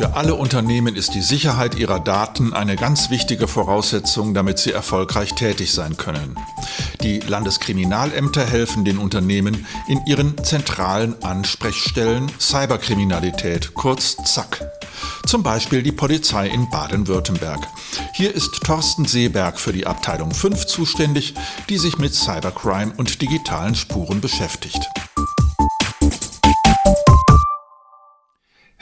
Für alle Unternehmen ist die Sicherheit ihrer Daten eine ganz wichtige Voraussetzung, damit sie erfolgreich tätig sein können. Die Landeskriminalämter helfen den Unternehmen in ihren zentralen Ansprechstellen Cyberkriminalität, kurz ZAK. Zum Beispiel die Polizei in Baden-Württemberg. Hier ist Thorsten Seeberg für die Abteilung 5 zuständig, die sich mit Cybercrime und digitalen Spuren beschäftigt.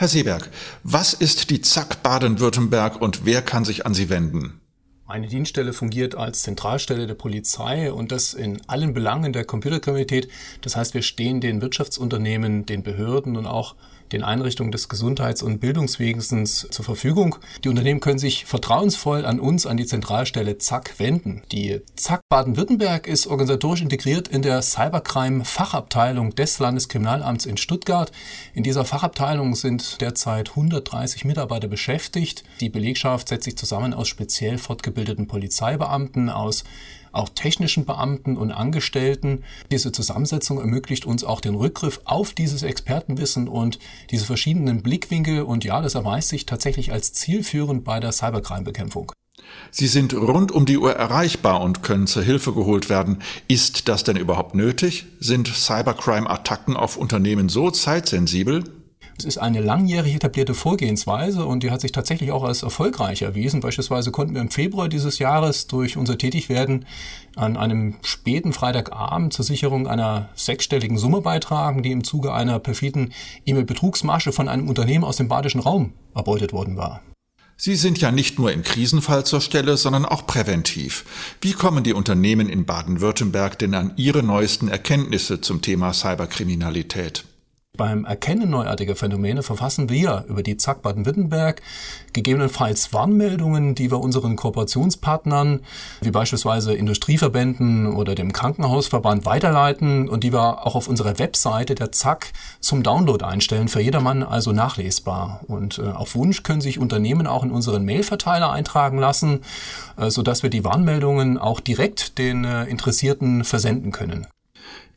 Herr Seeberg, was ist die ZAK Baden-Württemberg und wer kann sich an Sie wenden? Meine Dienststelle fungiert als Zentralstelle der Polizei und das in allen Belangen der Computerkriminalität. Das heißt, wir stehen den Wirtschaftsunternehmen, den Behörden und auch den Einrichtungen des Gesundheits- und Bildungswesens zur Verfügung. Die Unternehmen können sich vertrauensvoll an uns, an die Zentralstelle ZAK wenden. Die ZAK Baden-Württemberg ist organisatorisch integriert in der Cybercrime-Fachabteilung des Landeskriminalamts in Stuttgart. In dieser Fachabteilung sind derzeit 130 Mitarbeiter beschäftigt. Die Belegschaft setzt sich zusammen aus speziell fortgebildeten Polizeibeamten, aus auch technischen Beamten und Angestellten. Diese Zusammensetzung ermöglicht uns auch den Rückgriff auf dieses Expertenwissen und diese verschiedenen Blickwinkel und ja, das erweist sich tatsächlich als zielführend bei der Cybercrime-Bekämpfung. Sie sind rund um die Uhr erreichbar und können zur Hilfe geholt werden. Ist das denn überhaupt nötig? Sind Cybercrime-Attacken auf Unternehmen so zeitsensibel? Es ist eine langjährig etablierte Vorgehensweise und die hat sich tatsächlich auch als erfolgreich erwiesen. Beispielsweise konnten wir im Februar dieses Jahres durch unser Tätigwerden an einem späten Freitagabend zur Sicherung einer sechsstelligen Summe beitragen, die im Zuge einer perfiden E-Mail-Betrugsmasche von einem Unternehmen aus dem badischen Raum erbeutet worden war. Sie sind ja nicht nur im Krisenfall zur Stelle, sondern auch präventiv. Wie kommen die Unternehmen in Baden-Württemberg denn an ihre neuesten Erkenntnisse zum Thema Cyberkriminalität? Beim Erkennen neuartiger Phänomene verfassen wir über die ZAK Baden-Württemberg gegebenenfalls Warnmeldungen, die wir unseren Kooperationspartnern, wie beispielsweise Industrieverbänden oder dem Krankenhausverband weiterleiten und die wir auch auf unserer Webseite der ZAK zum Download einstellen, für jedermann also nachlesbar. Und äh, auf Wunsch können sich Unternehmen auch in unseren Mailverteiler eintragen lassen, äh, sodass wir die Warnmeldungen auch direkt den äh, Interessierten versenden können.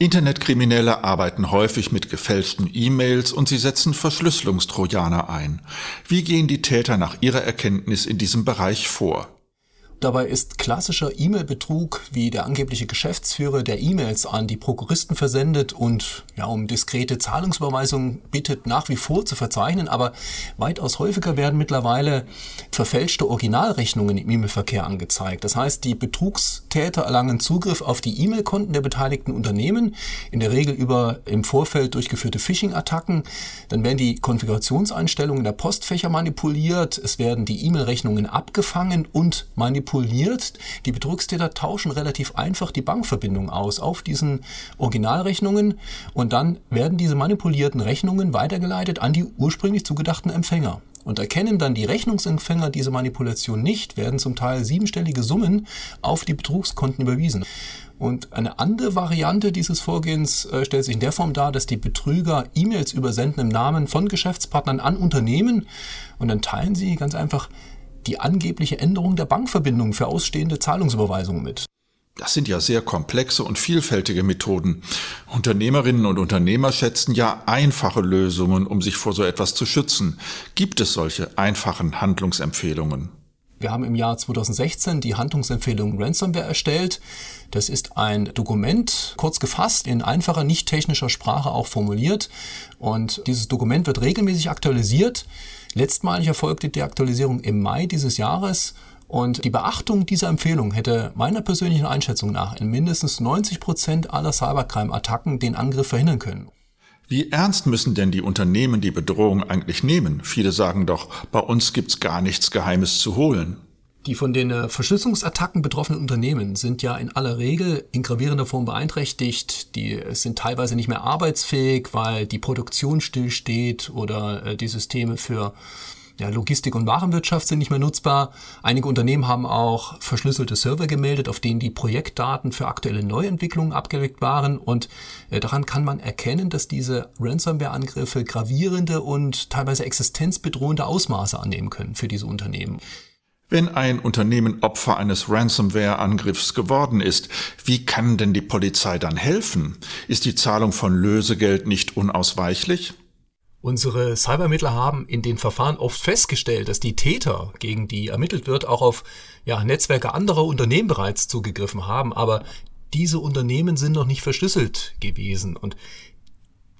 Internetkriminelle arbeiten häufig mit gefälschten E-Mails und sie setzen Verschlüsselungstrojaner ein. Wie gehen die Täter nach ihrer Erkenntnis in diesem Bereich vor? Dabei ist klassischer E-Mail-Betrug, wie der angebliche Geschäftsführer der E-Mails an die Prokuristen versendet und ja, um diskrete Zahlungsüberweisungen bittet, nach wie vor zu verzeichnen. Aber weitaus häufiger werden mittlerweile verfälschte Originalrechnungen im E-Mail-Verkehr angezeigt. Das heißt, die Betrugstäter erlangen Zugriff auf die E-Mail-Konten der beteiligten Unternehmen, in der Regel über im Vorfeld durchgeführte Phishing-Attacken. Dann werden die Konfigurationseinstellungen der Postfächer manipuliert, es werden die E-Mail-Rechnungen abgefangen und manipuliert manipuliert. Die Betrugstäter tauschen relativ einfach die Bankverbindung aus auf diesen Originalrechnungen und dann werden diese manipulierten Rechnungen weitergeleitet an die ursprünglich zugedachten Empfänger. Und erkennen dann die Rechnungsempfänger diese Manipulation nicht, werden zum Teil siebenstellige Summen auf die Betrugskonten überwiesen. Und eine andere Variante dieses Vorgehens äh, stellt sich in der Form dar, dass die Betrüger E-Mails übersenden im Namen von Geschäftspartnern an Unternehmen und dann teilen sie ganz einfach die angebliche Änderung der Bankverbindung für ausstehende Zahlungsüberweisungen mit. Das sind ja sehr komplexe und vielfältige Methoden. Unternehmerinnen und Unternehmer schätzen ja einfache Lösungen, um sich vor so etwas zu schützen. Gibt es solche einfachen Handlungsempfehlungen? Wir haben im Jahr 2016 die Handlungsempfehlung Ransomware erstellt. Das ist ein Dokument, kurz gefasst, in einfacher, nicht technischer Sprache auch formuliert. Und dieses Dokument wird regelmäßig aktualisiert. Letztmalig erfolgte die Aktualisierung im Mai dieses Jahres und die Beachtung dieser Empfehlung hätte meiner persönlichen Einschätzung nach in mindestens 90 Prozent aller Cybercrime-Attacken den Angriff verhindern können. Wie ernst müssen denn die Unternehmen die Bedrohung eigentlich nehmen? Viele sagen doch, bei uns gibt's gar nichts Geheimes zu holen. Die von den äh, Verschlüsselungsattacken betroffenen Unternehmen sind ja in aller Regel in gravierender Form beeinträchtigt. Die äh, sind teilweise nicht mehr arbeitsfähig, weil die Produktion stillsteht oder äh, die Systeme für ja, Logistik und Warenwirtschaft sind nicht mehr nutzbar. Einige Unternehmen haben auch verschlüsselte Server gemeldet, auf denen die Projektdaten für aktuelle Neuentwicklungen abgelegt waren. Und daran kann man erkennen, dass diese Ransomware-Angriffe gravierende und teilweise existenzbedrohende Ausmaße annehmen können für diese Unternehmen. Wenn ein Unternehmen Opfer eines Ransomware-Angriffs geworden ist, wie kann denn die Polizei dann helfen? Ist die Zahlung von Lösegeld nicht unausweichlich? Unsere Cybermittler haben in den Verfahren oft festgestellt, dass die Täter, gegen die ermittelt wird, auch auf ja, Netzwerke anderer Unternehmen bereits zugegriffen haben, aber diese Unternehmen sind noch nicht verschlüsselt gewesen und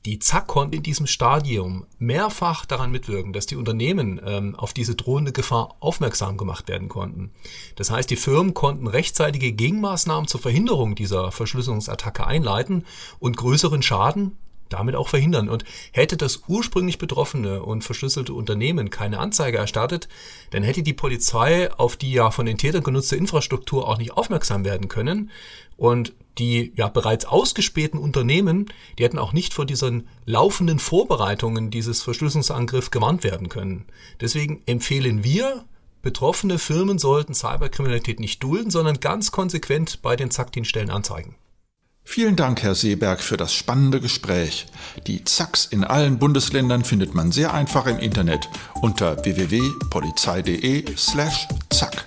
die ZAK konnte in diesem Stadium mehrfach daran mitwirken, dass die Unternehmen ähm, auf diese drohende Gefahr aufmerksam gemacht werden konnten. Das heißt, die Firmen konnten rechtzeitige Gegenmaßnahmen zur Verhinderung dieser Verschlüsselungsattacke einleiten und größeren Schaden damit auch verhindern. Und hätte das ursprünglich betroffene und verschlüsselte Unternehmen keine Anzeige erstattet, dann hätte die Polizei auf die ja von den Tätern genutzte Infrastruktur auch nicht aufmerksam werden können. Und die ja bereits ausgespähten Unternehmen, die hätten auch nicht vor diesen laufenden Vorbereitungen dieses Verschlüsselungsangriff gewarnt werden können. Deswegen empfehlen wir, betroffene Firmen sollten Cyberkriminalität nicht dulden, sondern ganz konsequent bei den Zackdienststellen anzeigen. Vielen Dank, Herr Seeberg, für das spannende Gespräch. Die Zacks in allen Bundesländern findet man sehr einfach im Internet unter www.polizei.de slash zack.